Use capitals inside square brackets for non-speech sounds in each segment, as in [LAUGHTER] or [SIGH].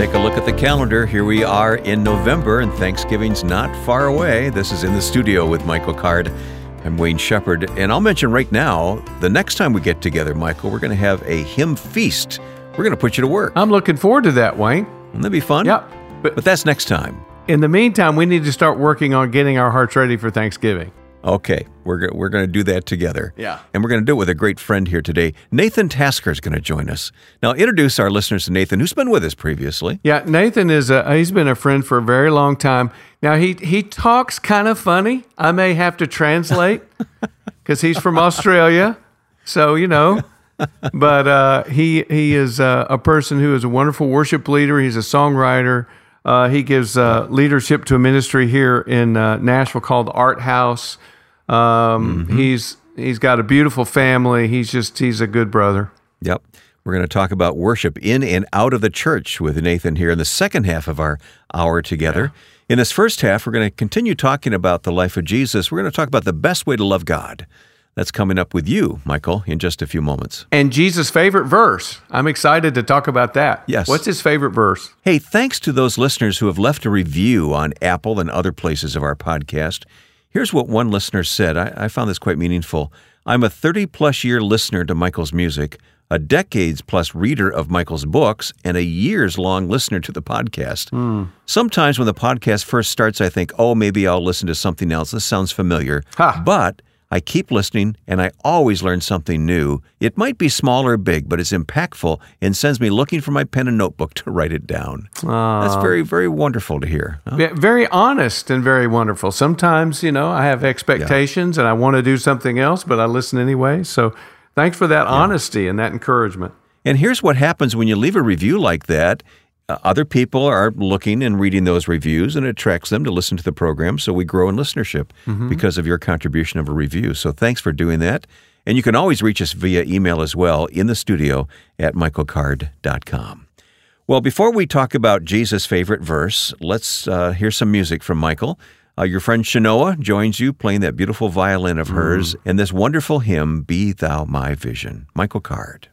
Take a look at the calendar. Here we are in November, and Thanksgiving's not far away. This is in the studio with Michael Card. I'm Wayne Shepherd, and I'll mention right now the next time we get together, Michael, we're going to have a hymn feast. We're going to put you to work. I'm looking forward to that, Wayne. Wouldn't that be fun? Yep. But, but that's next time. In the meantime, we need to start working on getting our hearts ready for Thanksgiving. Okay, we're, go- we're going to do that together. Yeah. And we're going to do it with a great friend here today. Nathan Tasker is going to join us. Now, introduce our listeners to Nathan, who's been with us previously. Yeah, Nathan is a he's been a friend for a very long time. Now he he talks kind of funny. I may have to translate [LAUGHS] because he's from Australia, so you know. But uh, he he is uh, a person who is a wonderful worship leader. He's a songwriter. Uh, he gives uh, leadership to a ministry here in uh, Nashville called Art House. Um, He's he's got a beautiful family. He's just he's a good brother. Yep. We're going to talk about worship in and out of the church with Nathan here in the second half of our hour together. In this first half, we're going to continue talking about the life of Jesus. We're going to talk about the best way to love God. That's coming up with you, Michael, in just a few moments. And Jesus' favorite verse. I'm excited to talk about that. Yes. What's his favorite verse? Hey, thanks to those listeners who have left a review on Apple and other places of our podcast. Here's what one listener said. I, I found this quite meaningful. I'm a 30 plus year listener to Michael's music, a decades plus reader of Michael's books, and a years long listener to the podcast. Hmm. Sometimes when the podcast first starts, I think, oh, maybe I'll listen to something else. This sounds familiar. Ha. But I keep listening and I always learn something new. It might be small or big, but it's impactful and sends me looking for my pen and notebook [LAUGHS] to write it down. That's very, very wonderful to hear. huh? Yeah, Very honest and very wonderful. Sometimes, you know, I have expectations and I want to do something else, but I listen anyway. So thanks for that honesty and that encouragement. And here's what happens when you leave a review like that. Uh, other people are looking and reading those reviews, and it attracts them to listen to the program. So we grow in listenership because of your contribution of a review. So thanks for doing that. And you can always reach us via email as well in the studio at michaelcard.com. Well, before we talk about Jesus' favorite verse, let's uh, hear some music from Michael. Uh, your friend Shanoa joins you playing that beautiful violin of hers and this wonderful hymn, Be Thou My Vision. Michael Card.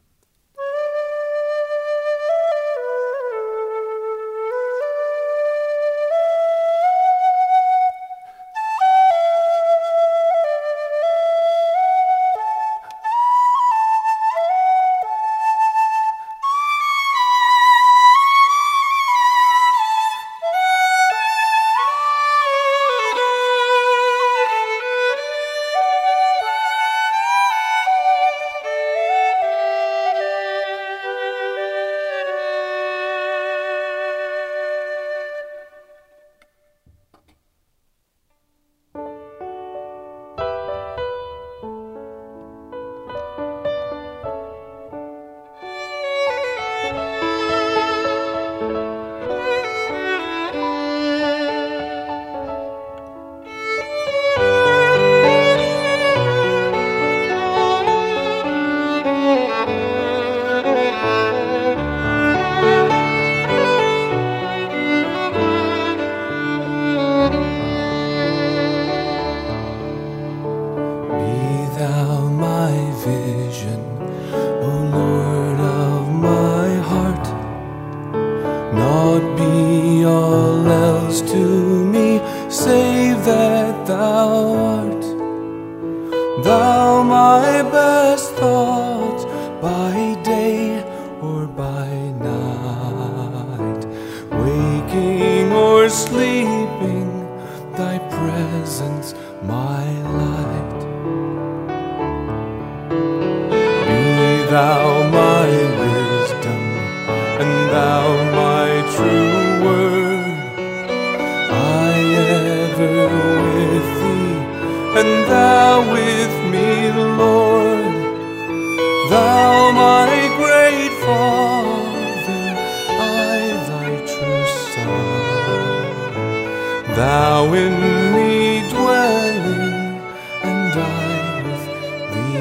Thou in me dwelling, and I with thee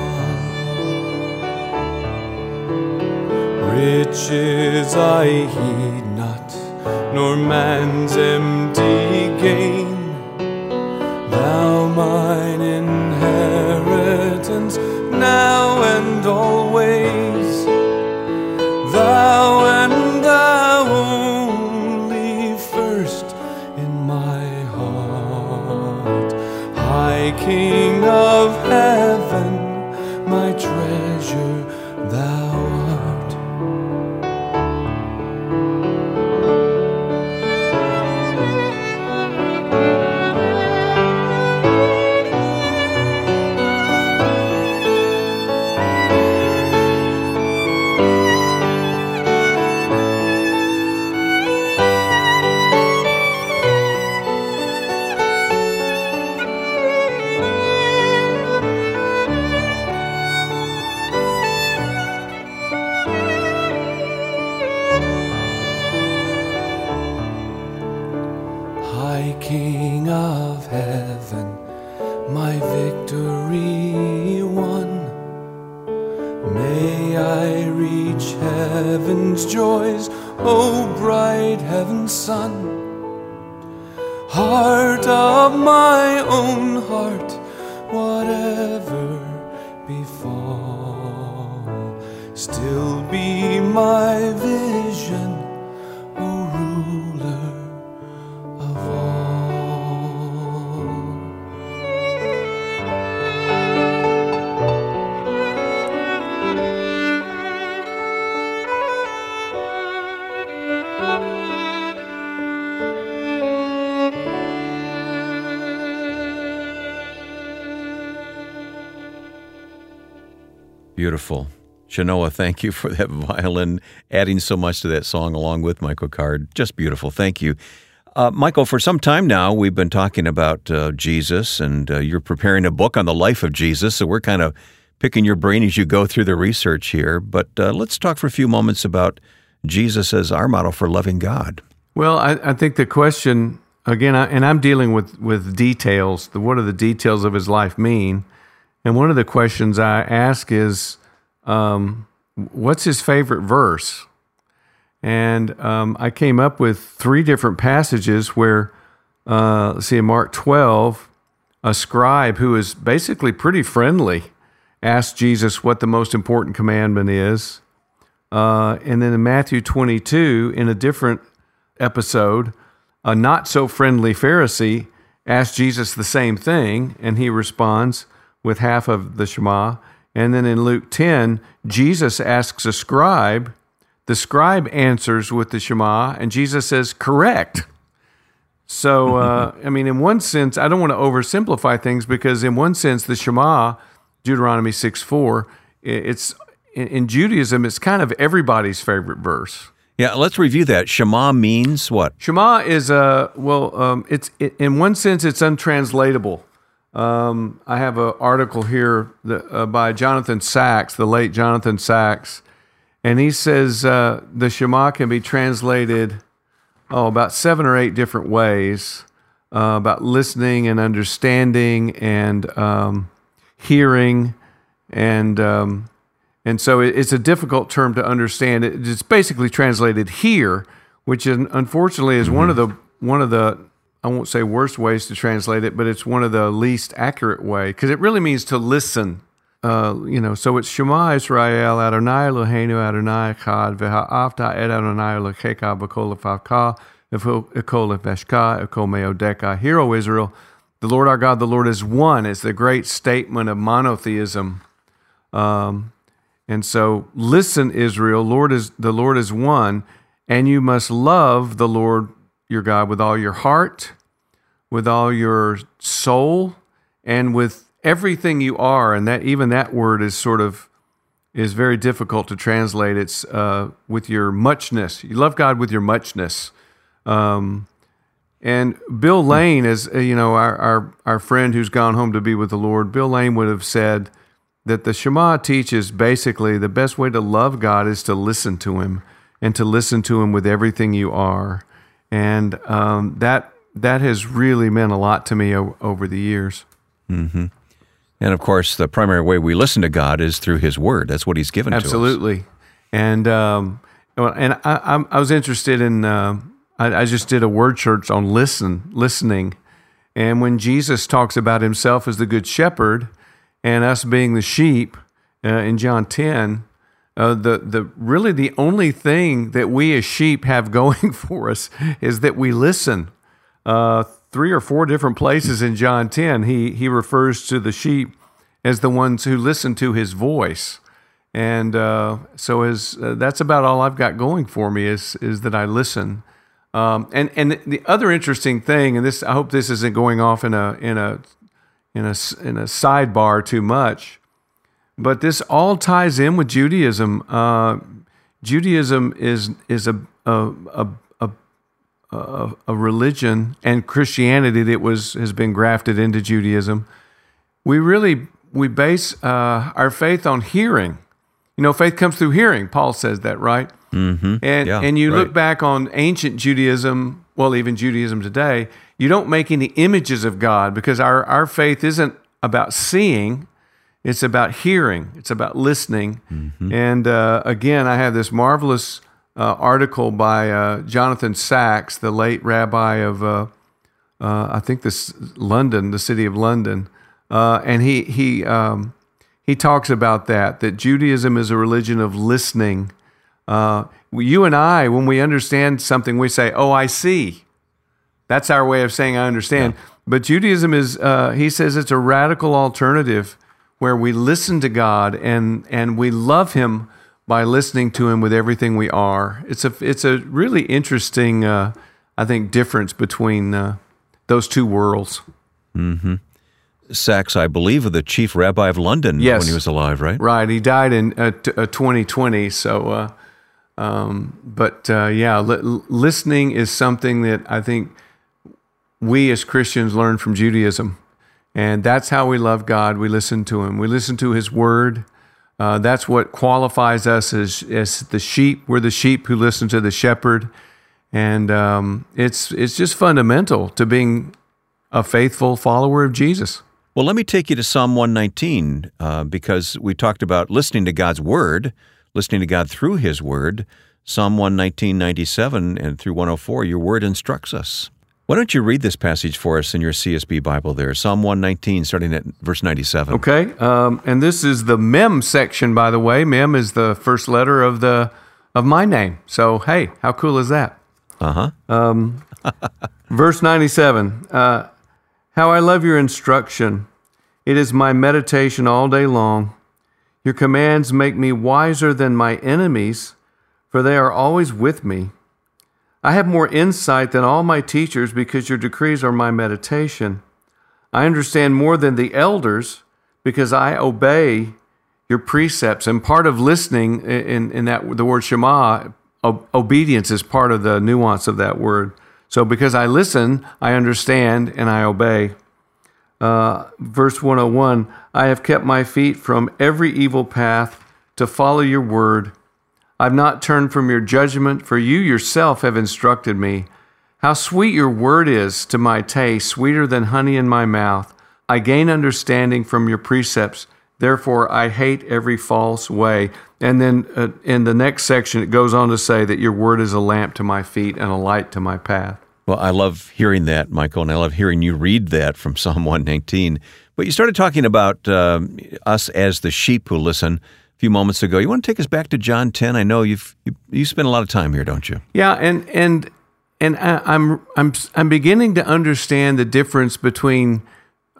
one. Riches I heed not, nor man's empty gain. Thou mine inheritance now and always. Still be my vision, O ruler of all. Beautiful. Shanoa, thank you for that [LAUGHS] violin, adding so much to that song along with Michael Card. Just beautiful. Thank you. Uh, Michael, for some time now, we've been talking about uh, Jesus, and uh, you're preparing a book on the life of Jesus. So we're kind of picking your brain as you go through the research here. But uh, let's talk for a few moments about Jesus as our model for loving God. Well, I, I think the question again, I, and I'm dealing with with details. The, what do the details of his life mean? And one of the questions I ask is, um, what's his favorite verse? And um, I came up with three different passages where, uh, let's see, in Mark 12, a scribe who is basically pretty friendly asked Jesus what the most important commandment is. Uh, and then in Matthew 22, in a different episode, a not so friendly Pharisee asked Jesus the same thing, and he responds with half of the Shema. And then in Luke 10, Jesus asks a scribe. The scribe answers with the Shema, and Jesus says, correct. So, uh, [LAUGHS] I mean, in one sense, I don't want to oversimplify things because, in one sense, the Shema, Deuteronomy 6 4, it's in, Judaism, it's kind of everybody's favorite verse. Yeah, let's review that. Shema means what? Shema is a well, um, it's it, in one sense it's untranslatable. Um, I have an article here that, uh, by Jonathan Sacks, the late Jonathan Sacks, and he says uh, the Shema can be translated oh about seven or eight different ways uh, about listening and understanding and um, hearing and um, and so it- it's a difficult term to understand. It- It's basically translated here, which is, unfortunately is one of the one of the I won't say worst ways to translate it, but it's one of the least accurate way because it really means to listen. Uh, you know, so it's Shema Israel Adonai Eloheinu Adonai Echad V'ha'avta et Adonai Elohecha b'kol lefavka v'kol lefeshka v'kol meodecha. Hear, O Israel, the Lord our God, the Lord is one. It's the great statement of monotheism. Um, and so, listen, Israel, Lord is the Lord is one, and you must love the Lord your God with all your heart, with all your soul, and with everything you are. And that even that word is sort of is very difficult to translate. It's uh, with your muchness. You love God with your muchness. Um, and Bill Lane is, uh, you know, our, our, our friend who's gone home to be with the Lord. Bill Lane would have said that the Shema teaches basically the best way to love God is to listen to Him and to listen to Him with everything you are. And um, that that has really meant a lot to me o- over the years. And of course, the primary way we listen to God is through His Word. That's what He's given to us. Absolutely. And um, and I, I was interested in. Uh, I, I just did a word church on listen, listening, and when Jesus talks about Himself as the Good Shepherd, and us being the sheep uh, in John 10. Uh, the the really the only thing that we as sheep have [LAUGHS] going for us is that we listen. Uh, three or four different places in John 10, he he refers to the sheep as the ones who listen to his voice. And uh, so as uh, that's about all I've got going for me is is that I listen. Um, and and the other interesting thing, and this I hope this isn't going off in a in a in a in a sidebar too much, but this all ties in with Judaism. Uh, Judaism is is a a, a a a a religion, and Christianity that was has been grafted into Judaism. We really we base uh, our faith on hearing. You know, faith comes through hearing. Paul says that, right? Mm-hmm. And Yeah, and you look back on ancient Judaism, well, even Judaism today, you don't make any images of God because our our faith isn't about seeing; it's about hearing. It's about listening. And uh, again, I have this marvelous uh, article by uh, Jonathan Sacks, the late rabbi of uh, uh, I think this London, the city of London, uh, and he he um, he talks about that that Judaism is a religion of listening. Uh, you and I, when we understand something, we say, "Oh, I see." That's our way of saying I understand. But Judaism is, uh, he says, it's a radical alternative where we listen to God and and we love Him by listening to Him with everything we are. It's a it's a really interesting, uh, I think, difference between uh, those two worlds. Mm-hmm. Sacks, I believe, the chief rabbi of London Yes. when he was alive, right? Right. He died in uh, t- uh, 2020. So, uh, um, but uh, yeah, li- listening is something that I think we as Christians learn from Judaism. And that's how we love God. We listen to Him, we listen to His Word. Uh, that's what qualifies us as, as the sheep. We're the sheep who listen to the shepherd. And um, it's, it's just fundamental to being a faithful follower of Jesus. Well, let me take you to Psalm 119 uh, because we talked about listening to God's Word, listening to God through His Word. Psalm 119, 97 and through 104, your Word instructs us. Why don't you read this passage for us in your CSB Bible there? Psalm 119, starting at verse 97. Okay, um, and this is the mem section, by the way. Mem is the first letter of the of my name. So hey, how cool is that? Uh huh. [LAUGHS] Verse ninety-seven. Uh, how I love your instruction! It is my meditation all day long. Your commands make me wiser than my enemies, for they are always with me. I have more insight than all my teachers because your decrees are my meditation. I understand more than the elders because I obey your precepts. And part of listening in, in that the word Shema, obedience is part of the nuance of that word. So because I listen, I understand and I obey. Uh, verse 101 I have kept my feet from every evil path to follow your word. I've not turned from your judgment, for you yourself have instructed me. How sweet your word is to my taste, sweeter than honey in my mouth. I gain understanding from your precepts. Therefore, I hate every false way. And then uh, in the next section, it goes on to say that your word is a lamp to my feet and a light to my path. Well, I love hearing that, Michael, and I love hearing you read that from Psalm 119. But you started talking about um, us as the sheep who listen few moments ago. You want to take us back to John 10? I know you've you, you spend a lot of time here, don't you? Yeah, and and and I, I'm I'm I'm beginning to understand the difference between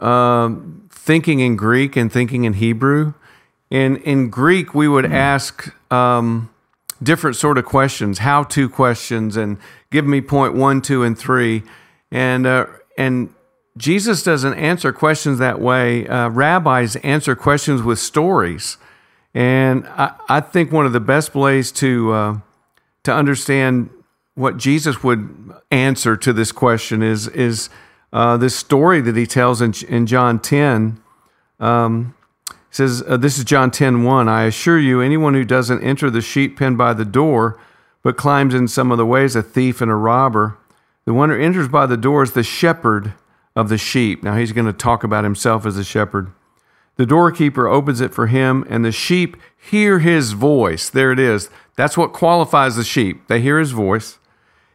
um, thinking in Greek and thinking in Hebrew. In in Greek, we would ask um, different sort of questions, how to questions, and give me point one, two, and three, and uh, and Jesus doesn't answer questions that way. Uh, rabbis answer questions with stories, and I, I think one of the best ways to uh, to understand what Jesus would answer to this question is is uh, this story that he tells in, in John 10. Um, says, uh, This is John 10 1. I assure you, anyone who doesn't enter the sheep pen by the door, but climbs in some other ways, a thief and a robber. The one who enters by the door is the shepherd of the sheep. Now he's going to talk about himself as a shepherd. The doorkeeper opens it for him, and the sheep hear his voice. There it is. That's what qualifies the sheep. They hear his voice.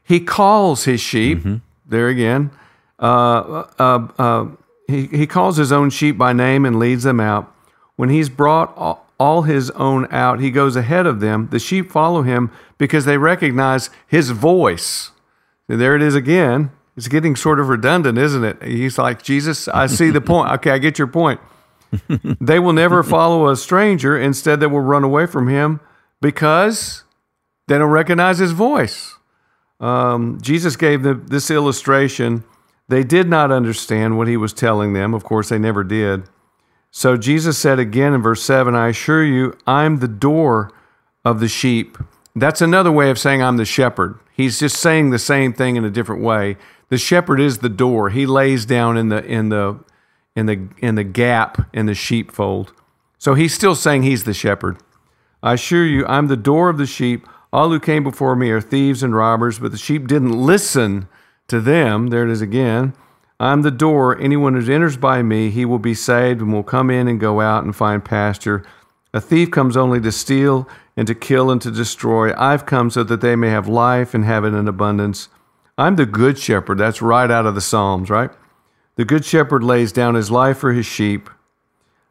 He calls his sheep. There again. Uh, uh, uh, he, he calls his own sheep by name and leads them out. When he's brought all, all his own out, he goes ahead of them. The sheep follow him because they recognize his voice. And there it is again. It's getting sort of redundant, isn't it? He's like, Jesus, I see the [LAUGHS] point. Okay, I get your point. [LAUGHS] they will never follow a stranger. Instead, they will run away from him because they don't recognize his voice. Um, Jesus gave them this illustration. They did not understand what he was telling them. Of course, they never did. So Jesus said again in verse 7 I assure you, I'm the door of the sheep. That's another way of saying I'm the shepherd. He's just saying the same thing in a different way. The shepherd is the door. He lays down in the in the in the in the gap in the sheepfold. So he's still saying he's the shepherd. I assure you, I'm the door of the sheep. All who came before me are thieves and robbers, but the sheep didn't listen to them. There it is again. I'm the door. Anyone who enters by me, he will be saved and will come in and go out and find pasture. A thief comes only to steal and to kill and to destroy. I've come so that they may have life and have it in abundance. I'm the good shepherd. That's right out of the Psalms, right? The good shepherd lays down his life for his sheep.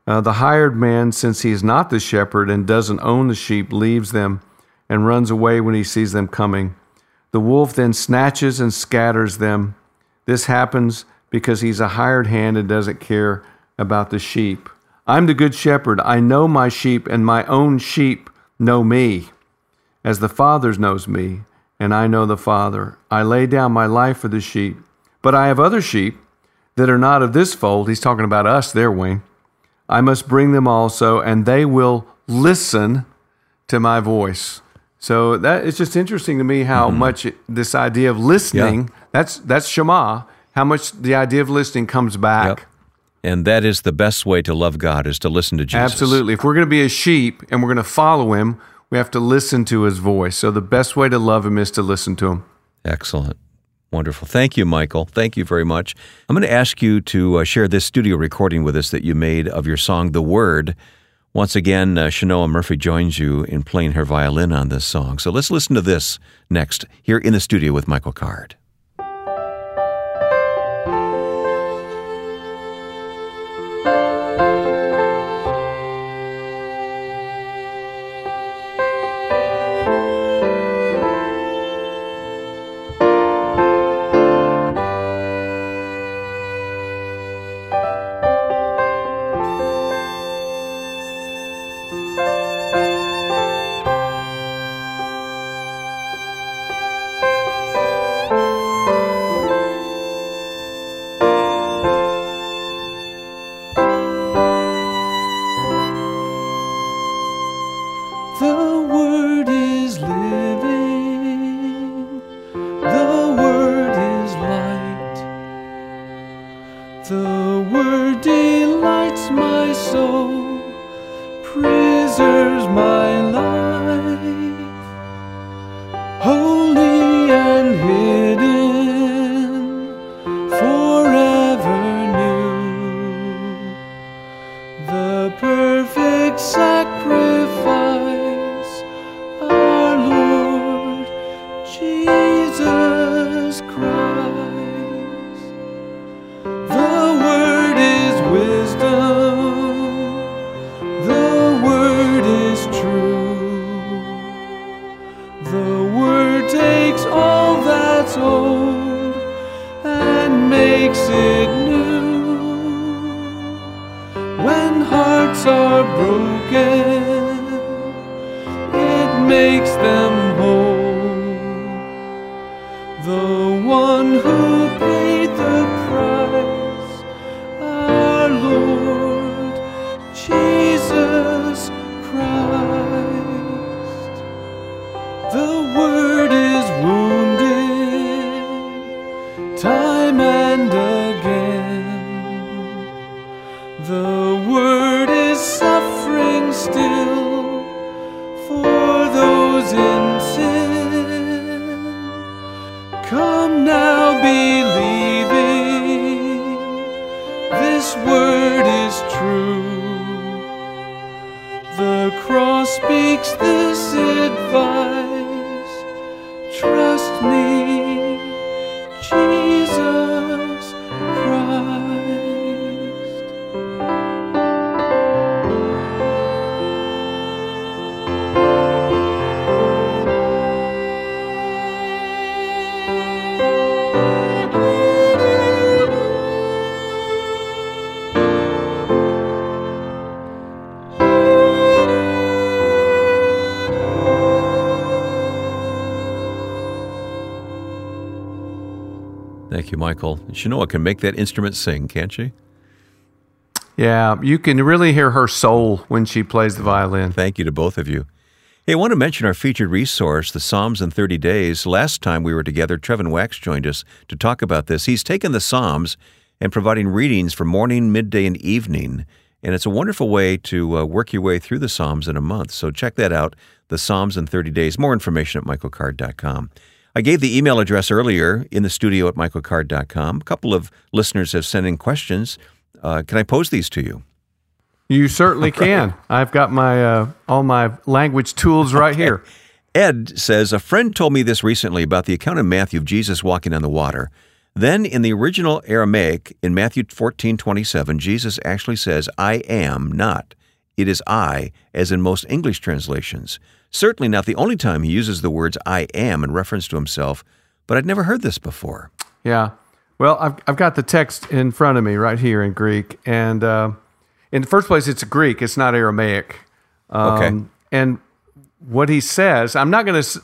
Uh, the hired man, since he is not the shepherd and doesn't own the sheep, leaves them and runs away when he sees them coming. The wolf then snatches and scatters them. This happens because he's a hired hand and doesn't care about the sheep. I'm the good shepherd. I know my sheep, and my own sheep know me, as the Father knows me, and I know the Father. I lay down my life for the sheep. But I have other sheep that are not of this fold. He's talking about us, there, Wayne. I must bring them also, and they will listen to my voice. So that it's just interesting to me how mm-hmm. much it, this idea of listening that's that's Shema. How much the idea of listening comes back. Yep. And that is the best way to love God is to listen to Jesus. Absolutely. If we're going to be a sheep and we're going to follow him, we have to listen to his voice. So the best way to love him is to listen to him. Excellent. Wonderful. Thank you, Michael. Thank you very much. I'm going to ask you to uh, share this studio recording with us that you made of your song, The Word. Once again, uh, Shanoa Murphy joins you in playing her violin on this song. So let's listen to this next here in the studio with Michael Card. The word is living. This word is true. The cross speaks this advice. Thank you, Michael. Shanoa can make that instrument sing, can't she? Yeah, you can really hear her soul when she plays the violin. Thank you to both of you. Hey, I want to mention our featured resource, the Psalms in 30 Days. Last time we were together, Trevin Wax joined us to talk about this. He's taken the Psalms and providing readings for morning, midday, and evening. And it's a wonderful way to uh, work your way through the Psalms in a month. So check that out, the Psalms in 30 Days. More information at michaelcard.com. I gave the email address earlier in the studio at michaelcard.com. A couple of listeners have sent in questions. Uh, can I pose these to you? You certainly [LAUGHS] can. I've got my uh, all my language tools right here. Ed says, A friend told me this recently about the account in Matthew of Jesus walking on the water. Then in the original Aramaic, in Matthew 14 27, Jesus actually says, I am not. It is I, as in most English translations. Certainly not the only time he uses the words I am in reference to himself, but I'd never heard this before. Yeah. Well, I've, I've got the text in front of me right here in Greek. And uh, in the first place, it's Greek, it's not Aramaic. Um, Okay. And what he says, I'm not going to.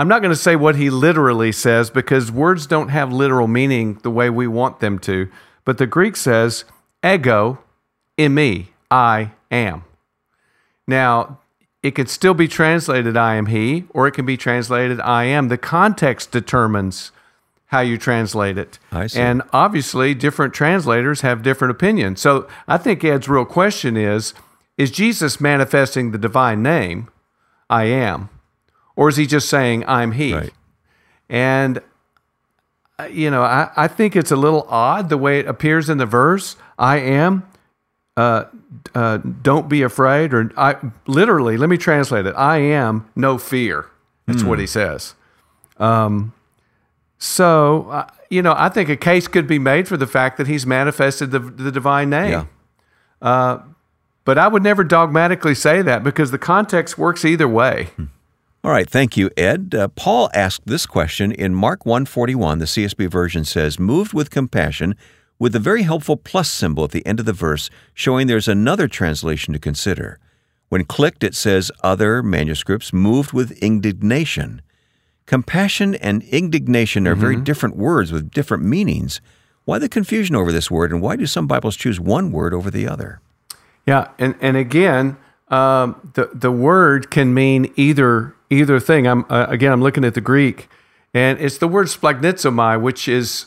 I'm not going to say what he literally says because words don't have literal meaning the way we want them to. But the Greek says, ego, in me, I am. Now, it could still be translated I am he, or it can be translated I am. The context determines how you translate it. I see. And obviously, different translators have different opinions. So I think Ed's real question is Is Jesus manifesting the divine name, I am? Or is he just saying, I'm he? Right. And, uh, you know, I, I think it's a little odd the way it appears in the verse I am. Uh, uh, don't be afraid, or I literally, let me translate it. I am no fear. That's what he says. Um, so, uh, you know, I think a case could be made for the fact that he's manifested the, the divine name. Yeah. But I would never dogmatically say that because the context works either way. All right, thank you, Ed. Uh, Paul asked this question in Mark 141. The CSB version says, "Moved with compassion," with the very helpful plus symbol at the end of the verse, showing there's another translation to consider. When clicked, it says other manuscripts moved with indignation. Compassion and indignation are very different words with different meanings. Why the confusion over this word, and why do some Bibles choose one word over the other? Yeah, and and again, um, the the word can mean either either thing. I'm uh, again, I'm looking at the Greek, and it's the word splanchnizomai, which is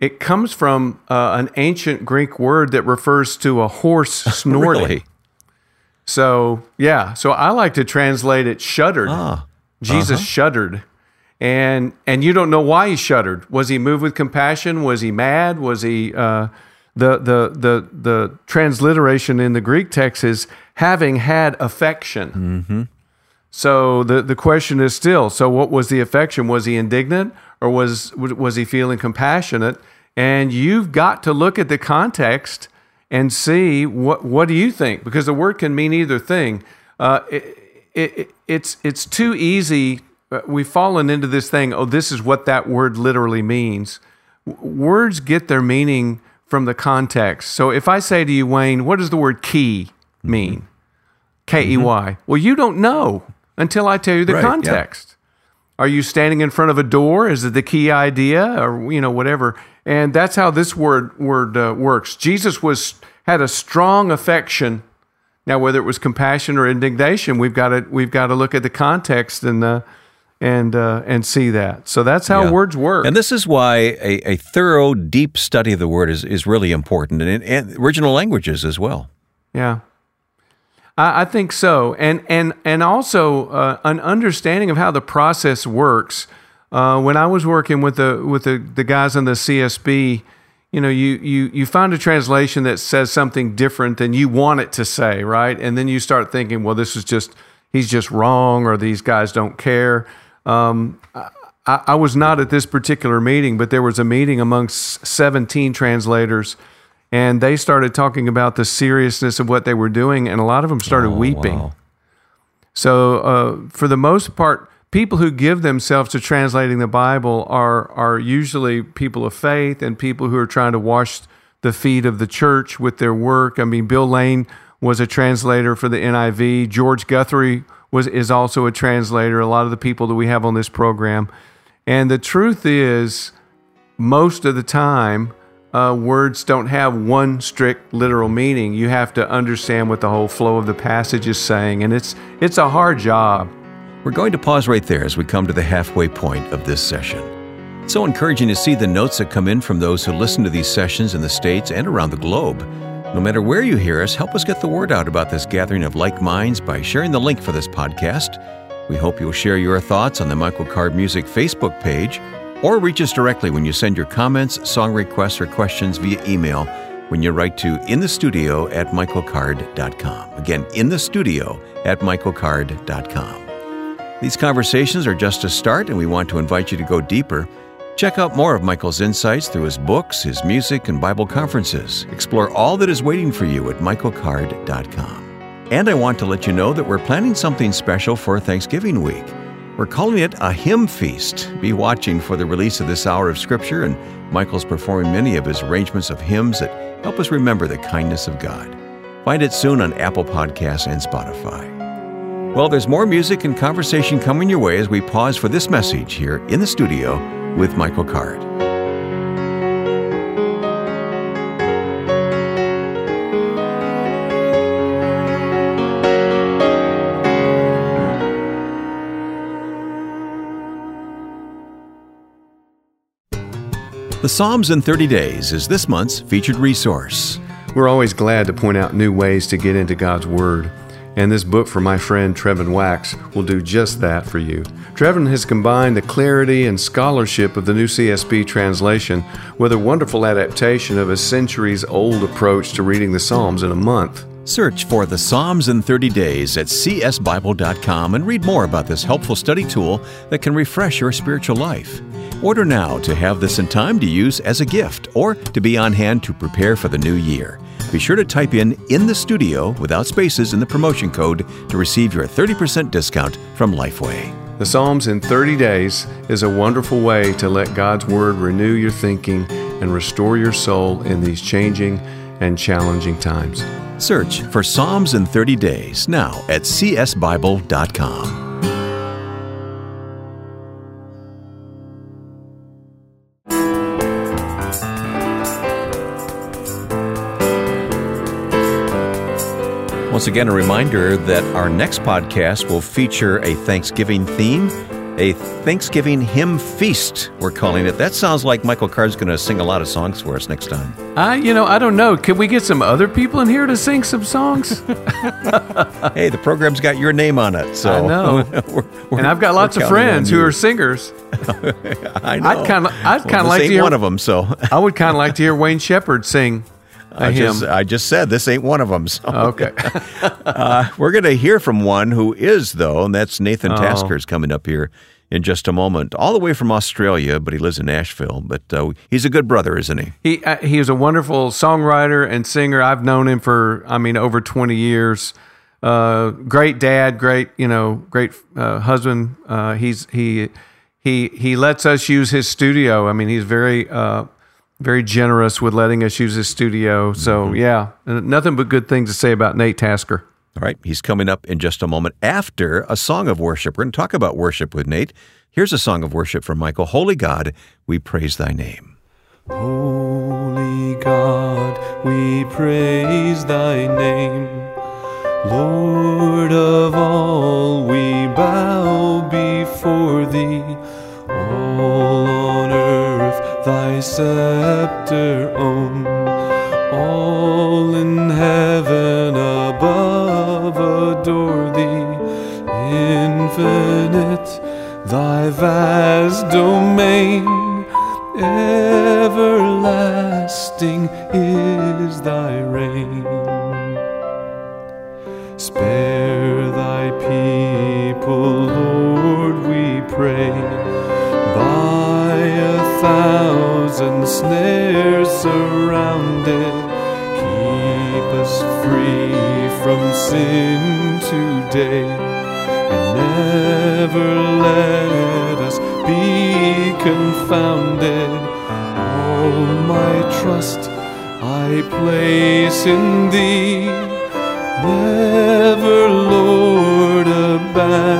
it comes from uh, an ancient Greek word that refers to a horse [LAUGHS] snorting. Really? So yeah, so I like to translate it shuddered. Ah, Jesus shuddered. And and you don't know why he shuddered. Was he moved with compassion? Was he mad? Was he uh, the the the the transliteration in the Greek text is having had affection. So the the question is still: so what was the affection? Was he indignant or was was he feeling compassionate? And you've got to look at the context and see what what do you think because the word can mean either thing. Uh, it, it, it's it's too easy. uh, We've fallen into this thing. Oh, this is what that word literally means. W- Words get their meaning from the context. So if I say to you, Wayne, what does the word key mean? K E Y. Well, you don't know until I tell you the Right, context. Are you standing in front of a door? Is it the key idea, or you know whatever? And that's how this word word uh, works. Jesus was had a strong affection. Now, whether it was compassion or indignation, we've got to we've got to look at the context and uh, and uh, and see that. So that's how Yeah. words work. And this is why a, a thorough, deep study of the word is, is really important, and, and original languages as well. Yeah, I, I think so, and and and also uh, an understanding of how the process works. Uh, when I was working with the with the, the guys on the CSB, you know, you, you you find a translation that says something different than you want it to say, right? And then you start thinking, well, this is just he's just wrong, or these guys don't care. Um, I, I was not at this particular meeting, but there was a meeting amongst 17 translators, and they started talking about the seriousness of what they were doing, and a lot of them started Oh, weeping. wow. So, uh, for the most part, people who give themselves to translating the Bible are are usually people of faith and people who are trying to wash the feet of the church with their work. I mean, Bill Lane was a translator for the NIV. George Guthrie was is also a translator. A lot of the people that we have on this program, and the truth is, most of the time. Uh, words don't have one strict literal meaning. You have to understand what the whole flow of the passage is saying, and it's it's a hard job. We're going to pause right there as we come to the halfway point of this session. It's so encouraging to see the notes that come in from those who listen to these sessions in the States and around the globe. No matter where you hear us, help us get the word out about this gathering of like minds by sharing the link for this podcast. We hope you'll share your thoughts on the Michael Card Music Facebook page or reach us directly when you send your comments, song requests, or questions via email when you write to in the studio at michaelcard.com. Again, in the studio at michaelcard.com. These conversations are just a start, and we want to invite you to go deeper. Check out more of Michael's insights through his books, his music, and Bible conferences. Explore all that is waiting for you at michaelcard.com. And I want to let you know that we're planning something special for Thanksgiving week. We're calling it a hymn feast. Be watching for the release of this hour of Scripture, and Michael's performing many of his arrangements of hymns that help us remember the kindness of God. Find it soon on Apple Podcasts and Spotify. Well, there's more music and conversation coming your way as we pause for this message here in the studio with Michael Card. The Psalms in 30 Days is this month's featured resource. We're always glad to point out new ways to get into God's Word. And this book from my friend Trevin Wax will do just that for you. Trevin has combined the clarity and scholarship of the new CSB translation with a wonderful adaptation of a centuries old approach to reading the Psalms in a month. Search for the Psalms in 30 Days at csbible.com and read more about this helpful study tool that can refresh your spiritual life. Order now to have this in time to use as a gift or to be on hand to prepare for the new year. Be sure to type in in the studio without spaces in the promotion code to receive your 30% discount from Lifeway. The Psalms in 30 Days is a wonderful way to let God's Word renew your thinking and restore your soul in these changing and challenging times. Search for Psalms in 30 Days now at csbible.com. Once again, a reminder that our next podcast will feature a Thanksgiving theme, a Thanksgiving hymn feast, we're calling it. That sounds like Michael Card's going to sing a lot of songs for us next time. I, you know, I don't know. Can we get some other people in here to sing some songs? [LAUGHS] [LAUGHS] Hey, the program's got your name on it, so I [LAUGHS] know. we're- we're- and I've got lots of friends who are singers. I know. I'd kind of, I'd Well, kind of like to hear one of them. So I would kind of like to hear Wayne Shepherd sing I just, I just said this ain't one of them. So okay. [LAUGHS] uh, we're going to hear from one who is though, and that's Nathan Oh. Tasker's coming up here in just a moment, all the way from Australia, but he lives in Nashville. But uh, he's a good brother, isn't he? He uh, he is a wonderful songwriter and singer. I've known him for I mean over twenty years. Uh, great dad, great you know, great uh, husband. Uh, he's he he he lets us use his studio. I mean, he's very uh, very generous with letting us use his studio. So mm-hmm. yeah, nothing but good things to say about Nate Tasker. All right, he's coming up in just a moment after a song of worship. We're going to talk about worship with Nate. Here's a song of worship from Michael. Holy God, we praise thy name. Holy God, we praise thy name. Lord of all, we bow before thee. All on earth thy scepter own. All in heaven above adore thee. Infinite thy vast domain. Everlasting is thy reign. Spare snares surrounded, keep us free from sin today. And never let us be confounded. All my trust I place in thee. Never, Lord, abandon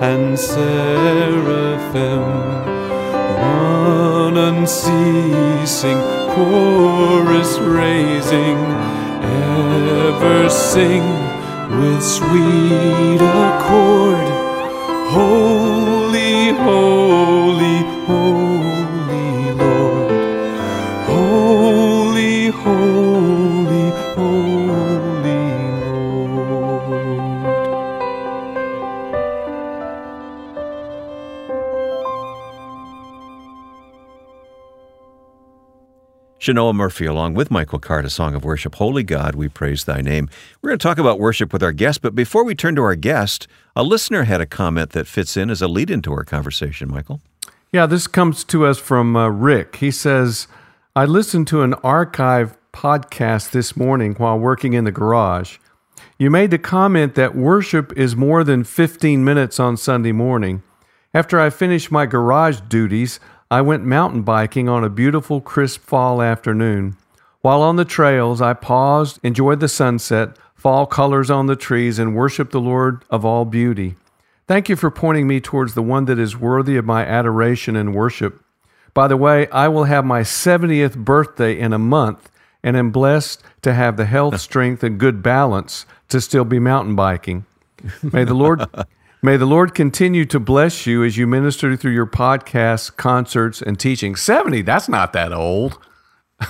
and seraphim. One unceasing chorus raising, ever sing with sweet accord. Shanoa Murphy, along with Michael Card, a song of worship. Holy God, we praise thy name. We're going to talk about worship with our guest, but before we turn to our guest, a listener had a comment that fits in as a lead into our conversation, Michael. Yeah, this comes to us from uh, Rick. He says, I listened to an archive podcast this morning while working in the garage. You made the comment that worship is more than 15 minutes on Sunday morning. After I finish my garage duties, I went mountain biking on a beautiful, crisp fall afternoon. While on the trails, I paused, enjoyed the sunset, fall colors on the trees, and worshiped the Lord of all beauty. Thank you for pointing me towards the one that is worthy of my adoration and worship. By the way, I will have my 70th birthday in a month and am blessed to have the health, [LAUGHS] strength, and good balance to still be mountain biking. May the Lord may the Lord continue to bless you as you minister through your podcasts, concerts, and teaching. 70, that's not that old. [LAUGHS]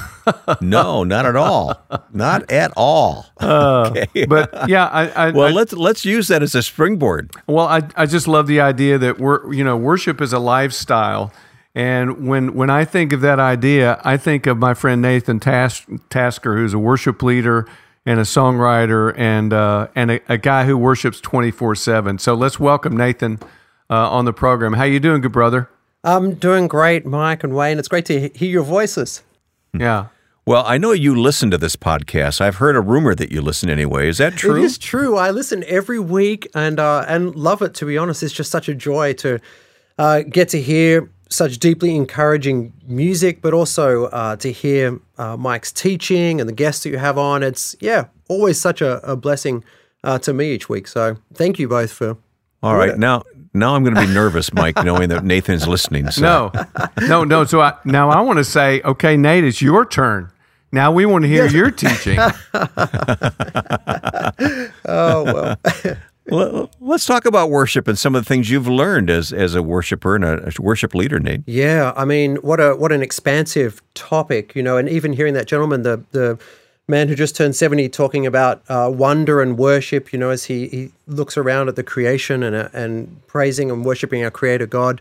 No, not at all. Not at all. [LAUGHS] Uh, okay. But yeah, I, I well, I- let's let's use that as a springboard. Well, I, I just love the idea that we're you know worship is a lifestyle, and when when I think of that idea, I think of my friend Nathan Tas- Tasker, who's a worship leader and a songwriter, and uh, and a, a guy who worships twenty four seven. So let's welcome Nathan uh, on the program. How you doing, good brother? I'm doing great, Mike and Wayne. It's great to hear your voices. Yeah. Well, I know you listen to this podcast. I've heard a rumor that you listen anyway. Is that true? It is true. I listen every week and uh, and love it. To be honest, it's just such a joy to uh, get to hear such deeply encouraging music, but also uh, to hear uh, Mike's teaching and the guests that you have on. It's yeah, always such a, a blessing uh, to me each week. So thank you both for. All right. Now now I'm going to be [LAUGHS] nervous, Mike, knowing that Nathan's listening. So. No, no, no. So I, now I want to say, okay, Nate, it's your turn. Now we want to hear your teaching. [LAUGHS] Oh well. [LAUGHS] Let's talk about worship and some of the things you've learned as as a worshiper and a, worship leader, Nate. Yeah, I mean, what a what an expansive topic, you know. And even hearing that gentleman, the the man who just turned seventy, talking about uh, wonder and worship, you know, as he he looks around at the creation and uh, and praising and worshiping our Creator God,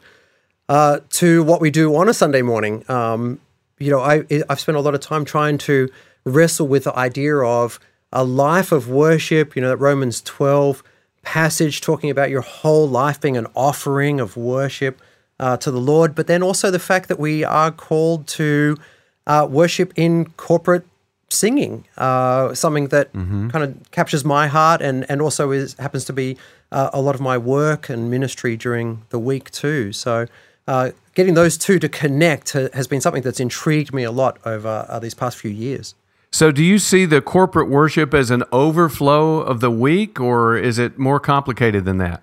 uh, to what we do on a Sunday morning. Um, you know, I I've spent a lot of time trying to wrestle with the idea of a life of worship. You know, that Romans 12 passage talking about your whole life being an offering of worship uh, to the Lord, but then also the fact that we are called to uh, worship in corporate singing, uh, something that kind of captures my heart and, and also is happens to be uh, a lot of my work and ministry during the week too. So uh, getting those two to connect has been something that's intrigued me a lot over uh, these past few years. So, do you see the corporate worship as an overflow of the week, or is it more complicated than that?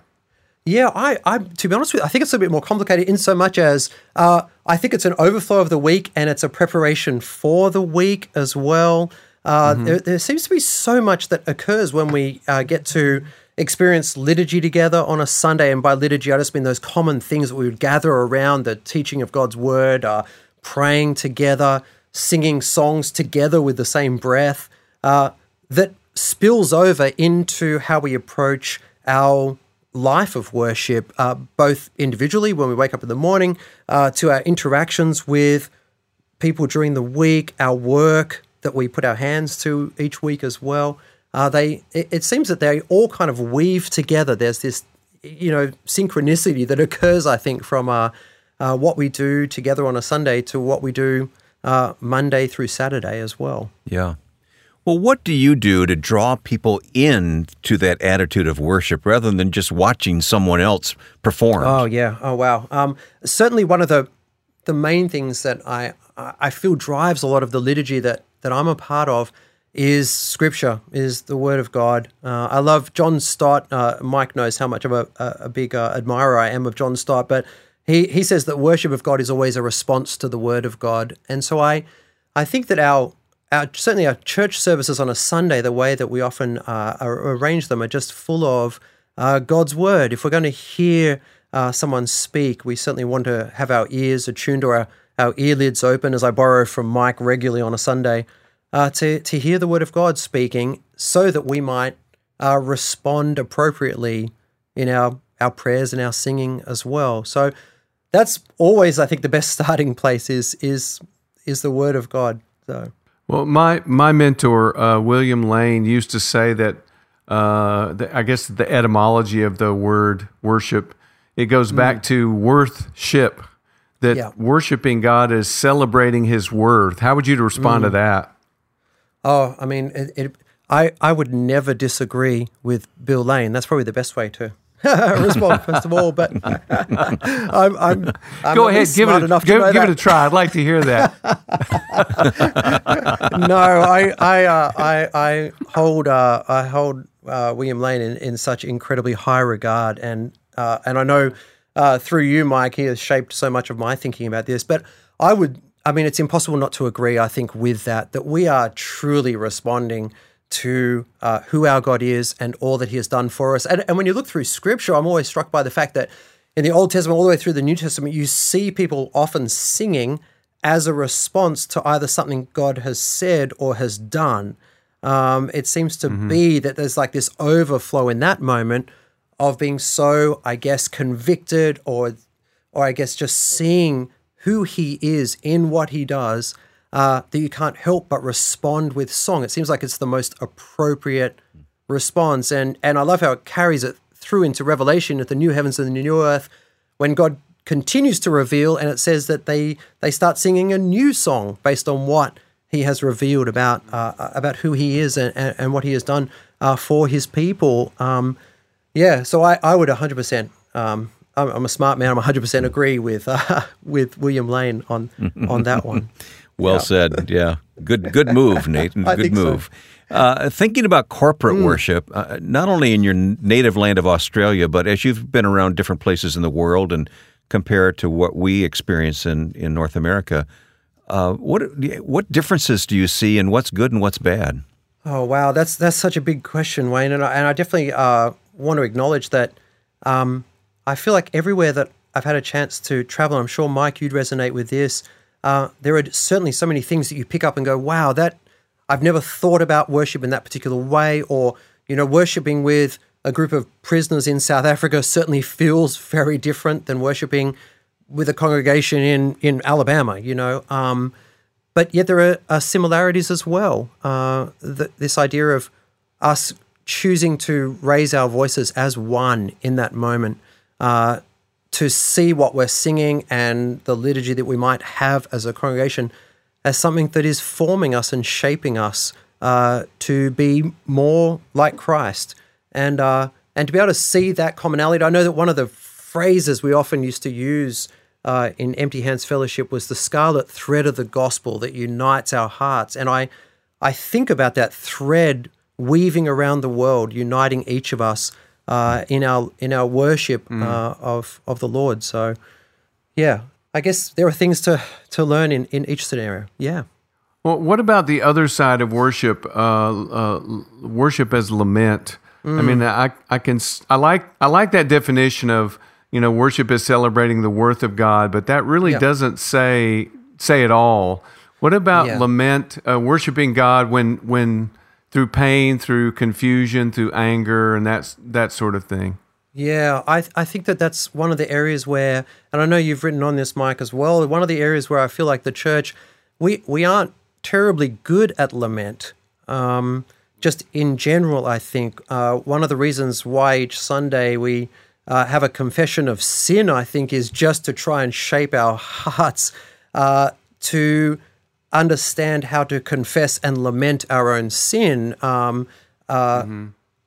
Yeah, I, I, to be honest with you, I think it's a bit more complicated in so much as uh, I think it's an overflow of the week and it's a preparation for the week as well. Uh, there, there seems to be so much that occurs when we uh, get to experience liturgy together on a Sunday. And by liturgy, I just mean those common things that we would gather around the teaching of God's word, uh, praying together, singing songs together with the same breath, uh, that spills over into how we approach our life of worship, uh, both individually when we wake up in the morning, uh, to our interactions with people during the week, our work that we put our hands to each week as well. Uh, they it, it seems that they all kind of weave together. There's this you know synchronicity that occurs, I think, from uh, uh, what we do together on a Sunday to what we do uh, Monday through Saturday as well. Yeah. Well, what do you do to draw people in to that attitude of worship rather than just watching someone else perform? Oh yeah. Oh wow. Um, certainly one of the the main things that I I feel drives a lot of the liturgy that that I'm a part of is Scripture, is the Word of God. Uh, I love John Stott. Uh, Mike knows how much of a, a, big uh, admirer I am of John Stott, but he he says that worship of God is always a response to the Word of God, and so I I think that our our, certainly our church services on a Sunday, the way that we often uh, arrange them, are just full of uh, God's word. If we're going to hear uh, someone speak, we certainly want to have our ears attuned or our, our earlids open, as I borrow from Mike regularly on a Sunday, uh, to, to hear the word of God speaking so that we might uh, respond appropriately in our, our prayers and our singing as well. So that's always, I think, the best [LAUGHS] starting place is, is, is the word of God. So. Well, my my mentor uh, William Lane used to say that uh, the, I guess the etymology of the word worship it goes back to worthship. That Yeah. worshiping God is celebrating His worth. How would you respond to that? Oh, I mean, it, it, I I would never disagree with Bill Lane. That's probably the best way to [LAUGHS] respond, first of all. But [LAUGHS] I'm, I'm, I'm Go ahead, give it a, give, give it a try. I'd like to hear that. [LAUGHS] no, I I uh, I, I hold uh, I hold uh, William Lane in, in such incredibly high regard, and uh, and I know uh, through you, Mike, he has shaped so much of my thinking about this. But I would, I mean, it's impossible not to agree. I think with that that we are truly responding to uh, who our God is and all that He has done for us. And, and when you look through Scripture, I'm always struck by the fact that in the Old Testament, all the way through the New Testament, you see people often singing as a response to either something God has said or has done. Um, it seems to be that there's like this overflow in that moment of being so, I guess, convicted or, or I guess just seeing who He is in what He does uh, that you can't help but respond with song. It seems like it's the most appropriate response, and and I love how it carries it through into Revelation at the new heavens and the new earth, when God continues to reveal, and it says that they they start singing a new song based on what He has revealed about uh, about who He is and, and, and what He has done uh, for His people. Um, yeah, so I, I would 100%. Um, I'm, I'm a smart man. I'm 100% agree with uh, [LAUGHS] with William Lane on on that one. [LAUGHS] Well said. [LAUGHS] Yeah. Good good move, Nate. Good think so. move. Uh, thinking about corporate worship, uh, not only in your native land of Australia, but as you've been around different places in the world and compare it to what we experience in, in North America, uh, what what differences do you see and what's good and what's bad? Oh wow, that's that's such a big question, Wayne, and I, and I definitely uh, want to acknowledge that. Um, I feel like everywhere that I've had a chance to travel, I'm sure Mike, you'd resonate with this. Uh, there are certainly so many things that you pick up and go, "Wow, that I've never thought about worship in that particular way," or you know, worshiping with a group of prisoners in South Africa certainly feels very different than worshiping with a congregation in in Alabama. You know. Um, but yet there are, are similarities as well. Uh, th- this idea of us choosing to raise our voices as one in that moment, uh, to see what we're singing and the liturgy that we might have as a congregation as something that is forming us and shaping us uh, to be more like Christ, and uh, and to be able to see that commonality. I know that one of the phrases we often used to use uh, in Empty Hands Fellowship was the scarlet thread of the gospel that unites our hearts, and I I think about that thread weaving around the world, uniting each of us uh, in our in our worship uh, of of the Lord. So, yeah, I guess there are things to to learn in in each scenario. Yeah. Well, what about the other side of worship? Uh, uh, worship as lament. I mean, I I can I like I like that definition of you know worship is celebrating the worth of God, but that really Yeah. doesn't say say it all. What about Yeah. lament? Uh, worshiping God when when through pain, through confusion, through anger, and that's that sort of thing. Yeah, I I think that that's one of the areas where, and I know you've written on this, Mike, as well. One of the areas where I feel like the church, we we aren't terribly good at lament. Um, just in general, I think uh, one of the reasons why each Sunday we uh, have a confession of sin, I think, is just to try and shape our [LAUGHS] hearts uh, to understand how to confess and lament our own sin. Um, uh,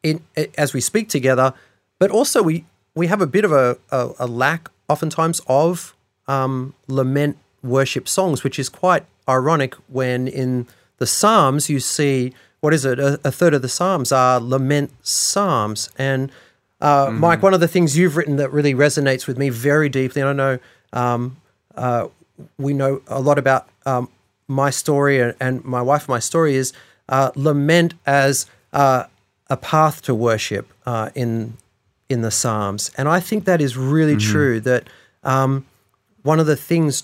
in as we speak together, but also we we have a bit of a, a, a lack oftentimes of um, lament worship songs, which is quite ironic when in the Psalms you see what is it a, a third of the Psalms are lament psalms and. Uh, Mike, one of the things you've written that really resonates with me very deeply, and I know um, uh, we know a lot about um, my story and, my wife my story is uh, lament as uh, a path to worship uh, in in the Psalms, and I think that is really true. That um, one of the things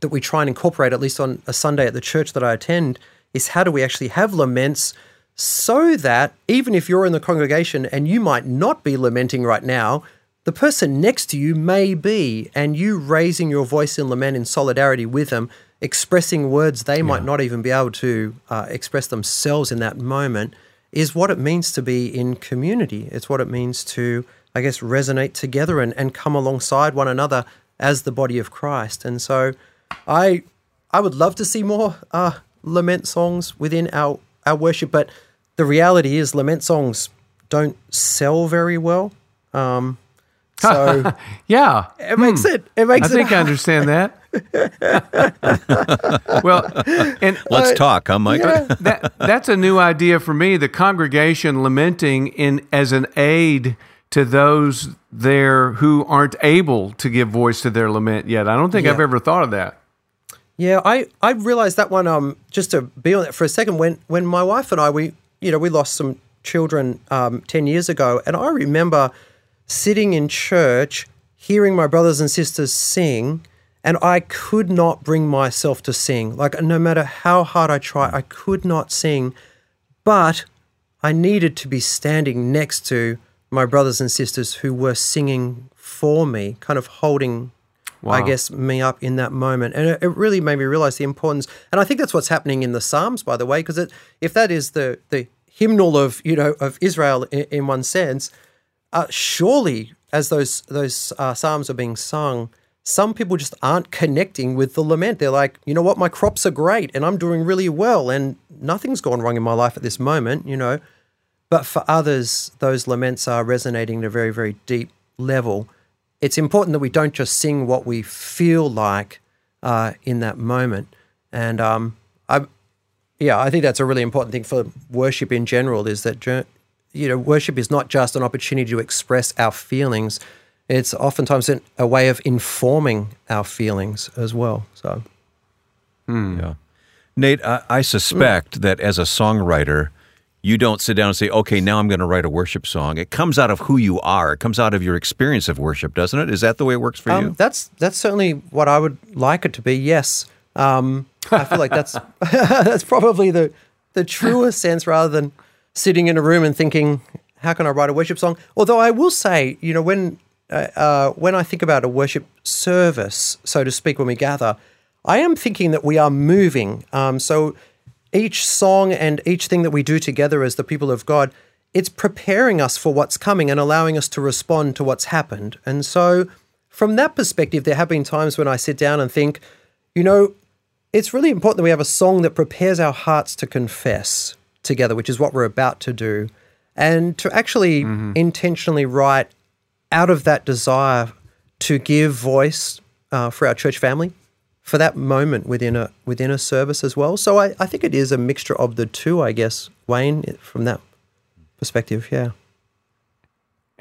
that we try and incorporate, at least on a Sunday at the church that I attend, is how do we actually have laments so that even if you're in the congregation and you might not be lamenting right now, the person next to you may be, and you raising your voice in lament in solidarity with them, expressing words they might not even be able to uh, express themselves in that moment, is what it means to be in community. It's what it means to, I guess, resonate together and, and come alongside one another as the body of Christ. And so I I would love to see more uh, lament songs within our, our worship, but the reality is lament songs don't sell very well. Um, [LAUGHS] so Yeah, it makes it it makes. I makes think it I understand that. [LAUGHS] [LAUGHS] well, and Let's talk, huh, Mike? that that's a new idea for me. The congregation lamenting in as an aid to those there who aren't able to give voice to their lament yet. I don't think I've ever thought of that. Yeah, I, I realized that one. Um, just to be on that for a second, when when my wife and I we you know we lost some children um, ten years ago, and I remember sitting in church, hearing my brothers and sisters sing, and I could not bring myself to sing. Like no matter how hard I try, I could not sing. But I needed to be standing next to my brothers and sisters who were singing for me, kind of holding I guess, me up in that moment. And it, it really made me realize the importance. And I think that's what's happening in the Psalms, by the way, because if that is the, the hymnal of, you know, of Israel in, in one sense, uh, surely as those, those uh, Psalms are being sung, some people just aren't connecting with the lament. They're like, you know what, my crops are great and I'm doing really well and nothing's gone wrong in my life at this moment, you know. But for others, those laments are resonating at a very, very deep level. It's important that we don't just sing what we feel like uh, in that moment. And um, I, yeah, I think that's a really important thing for worship in general. Is that you know, worship is not just an opportunity to express our feelings; it's oftentimes an, a way of informing our feelings as well. So, Yeah. Nate, I, I suspect that as a songwriter, you don't sit down and say, okay, now I'm going to write a worship song. It comes out of who you are. It comes out of your experience of worship, doesn't it? Is that the way it works for um, you? that's that's certainly what I would like it to be. Yes, um, I feel like that's [LAUGHS] that's probably the the truer sense, rather than sitting in a room and thinking, "How can I write a worship song?" Although I will say, you know, when uh, uh, when I think about a worship service, so to speak, when we gather, I am thinking that we are moving. Um, so each song and each thing that we do together as the people of God, it's preparing us for what's coming and allowing us to respond to what's happened. And so, from that perspective, there have been times when I sit down and think, you know, it's really important that we have a song that prepares our hearts to confess together, which is what we're about to do, and to actually mm-hmm. intentionally write out of that desire to give voice uh, for our church family for that moment within a within a service as well. So I, I think it is a mixture of the two, I guess, Wayne, from that perspective. Yeah.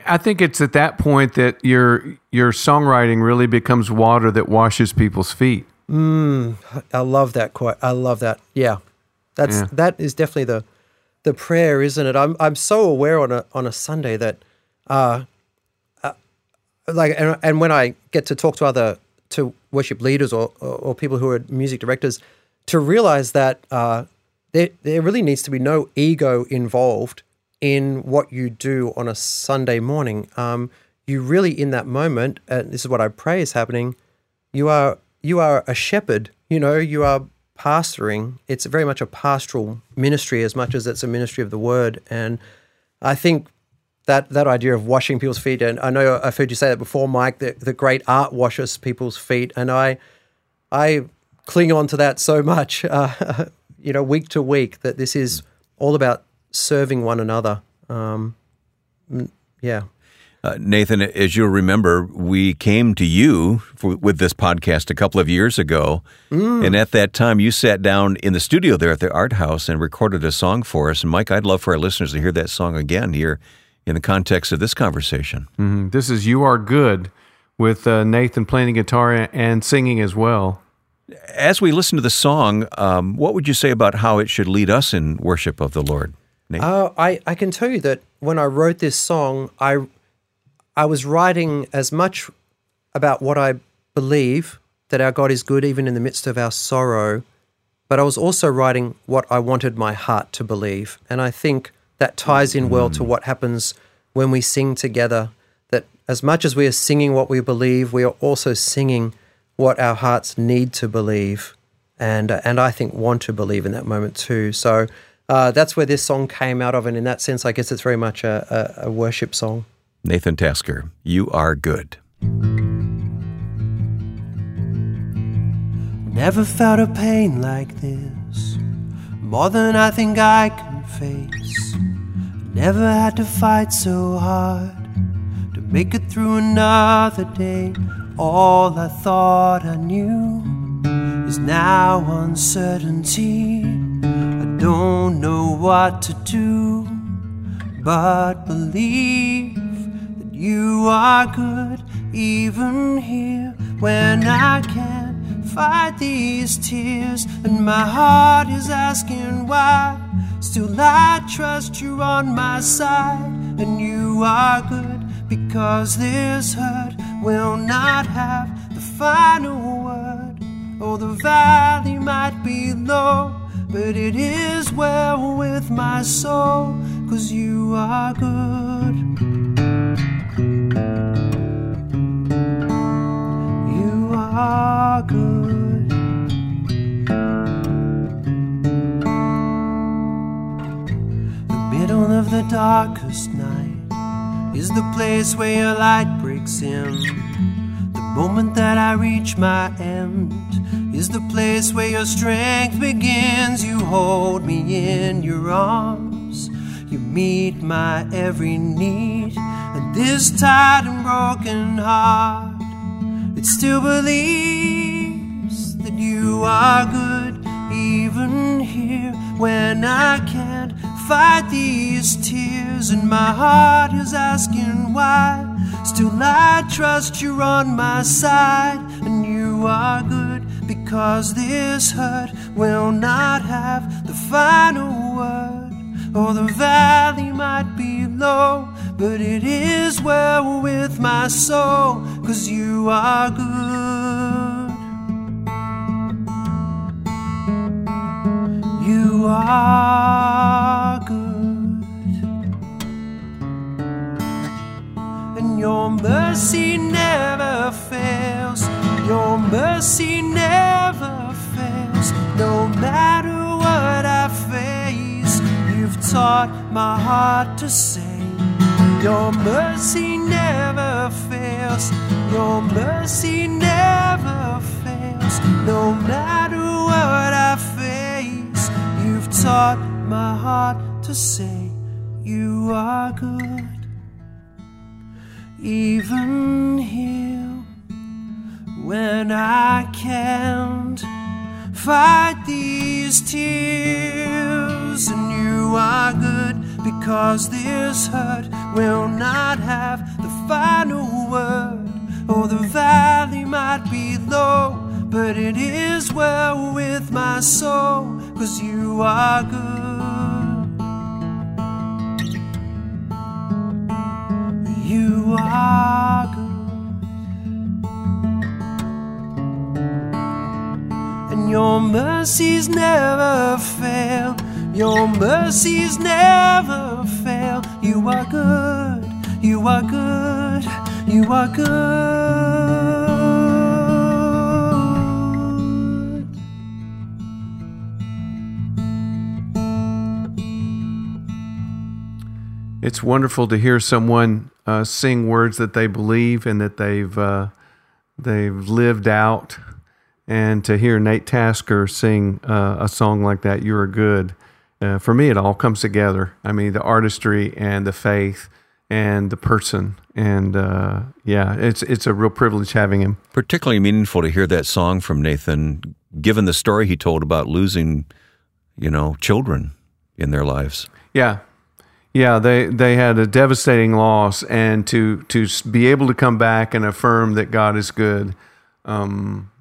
I think it's at that point that your your songwriting really becomes water that washes people's feet. Mm, I love that quote. I love that. Yeah, that's yeah. that is definitely the the prayer, isn't it? I'm I'm so aware on a on a Sunday that, uh, uh like, and, and when I get to talk to other to worship leaders or, or, or people who are music directors to realize that uh, there, there really needs to be no ego involved in what you do on a Sunday morning. Um, you really, in that moment, and this is what I pray is happening, you are you are a shepherd. You know, you are pastoring. It's very much a pastoral ministry as much as it's a ministry of the word. And I think that that idea of washing people's feet, and I know I've heard you say that before, Mike. That the great art washes people's feet, and I I cling on to that so much, [LAUGHS] uh, you know, week to week. That this is all about serving one another. Um, yeah. Uh, Nathan, as you'll remember, we came to you for, with this podcast a couple of years ago. Mm. And at that time, you sat down in the studio there at the Art House and recorded a song for us. And Mike, I'd love for our listeners to hear that song again here in the context of this conversation. Mm-hmm. This is You Are Good with uh, Nathan playing guitar and singing as well. As we listen to the song, um, what would you say about how it should lead us in worship of the Lord? Uh, I, I can tell you that when I wrote this song, I, I was writing as much about what I believe that our God is good even in the midst of our sorrow, but I was also writing what I wanted my heart to believe. And I think that ties in well to what happens when we sing together. That as much as we are singing what we believe, we are also singing what our hearts need to believe, and uh, and I think want to believe in that moment too. So uh, that's where this song came out of, and in that sense, I guess it's very much a, a, a worship song. Nathan Tasker, you are good. Never felt a pain like this, more than I think I can face. Never had to fight so hard to make it through another day. All I thought I knew is now uncertainty. I don't know what to do, but believe that you are good, even here when I can't fight these tears, and my heart is asking why. Still, I trust you on my side, and you are good because this hurt will not have the final word. Oh, the valley might be low, but it is well with my soul, cause you are good. Darkest night is the place where your light breaks in. The moment that I reach my end is the place where your strength begins. You hold me in your arms, you meet my every need. And this tired and broken heart, it still believes that you are good, even here when I can't fight these tears, and my heart is asking why. Still, I trust you're on my side, and you are good because this hurt will not have the final word. Or the valley might be low, but it is well with my soul, cause you are good. You are Your mercy never fails. Your mercy never fails. No matter what I face, you've taught my heart to sing. Your mercy never fails. Your mercy never fails. No matter what I face, you've taught my heart to say, You are good. Even here, when I can't fight these tears, and you are good because this hurt will not have the final word. Oh, the valley might be low, but it is well with my soul, cause you are good. You are good. And your mercies never fail. Your mercies never fail. You are good. You are good. You are good. It's wonderful to hear someone uh, sing words that they believe and that they've uh, they've lived out, and to hear Nate Tasker sing uh, a song like that, "You Are Good." Uh, for me, it all comes together. I mean, the artistry and the faith and the person, and uh, yeah, it's it's a real privilege having him. Particularly meaningful to hear that song from Nathan, given the story he told about losing, you know, children in their lives. Yeah, yeah, they they had a devastating loss, and to to be able to come back and affirm that God is good, um,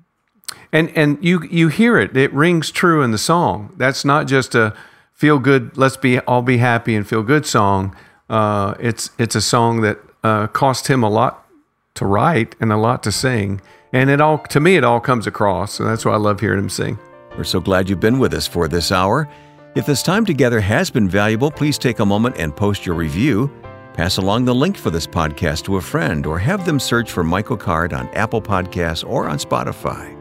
and and you you hear it, it rings true in the song. That's not just a feel good, let's be all be happy and feel good song. Uh, it's it's a song that uh, cost him a lot to write and a lot to sing, and it all to me it all comes across. So that's why I love hearing him sing. We're so glad you've been with us for this hour. If this time together has been valuable, please take a moment and post your review. Pass along the link for this podcast to a friend or have them search for Michael Card on Apple Podcasts or on Spotify.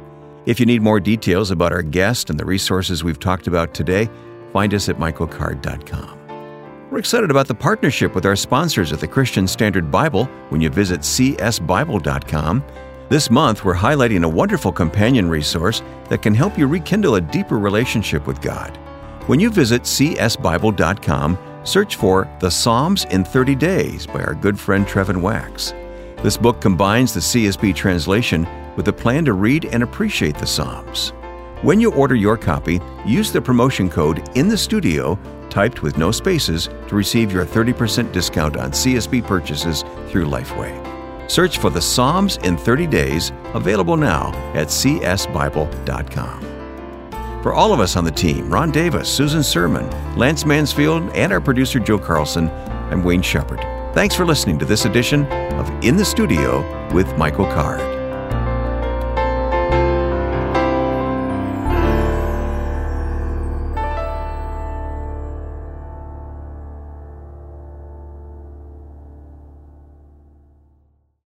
If you need more details about our guest and the resources we've talked about today, find us at michaelcard.com. We're excited about the partnership with our sponsors at the Christian Standard Bible when you visit csbible.com. This month, we're highlighting a wonderful companion resource that can help you rekindle a deeper relationship with God. When you visit csbible.com, search for The Psalms in 30 Days by our good friend Trevin Wax. This book combines the CSB translation with a plan to read and appreciate the Psalms. When you order your copy, use the promotion code in the studio, typed with no spaces, to receive your 30% discount on CSB purchases through Lifeway. Search for the Psalms in 30 Days, available now at csbible.com. For all of us on the team, Ron Davis, Susan Sermon, Lance Mansfield, and our producer Joe Carlson, I'm Wayne Shepherd. Thanks for listening to this edition of In the Studio with Michael Card.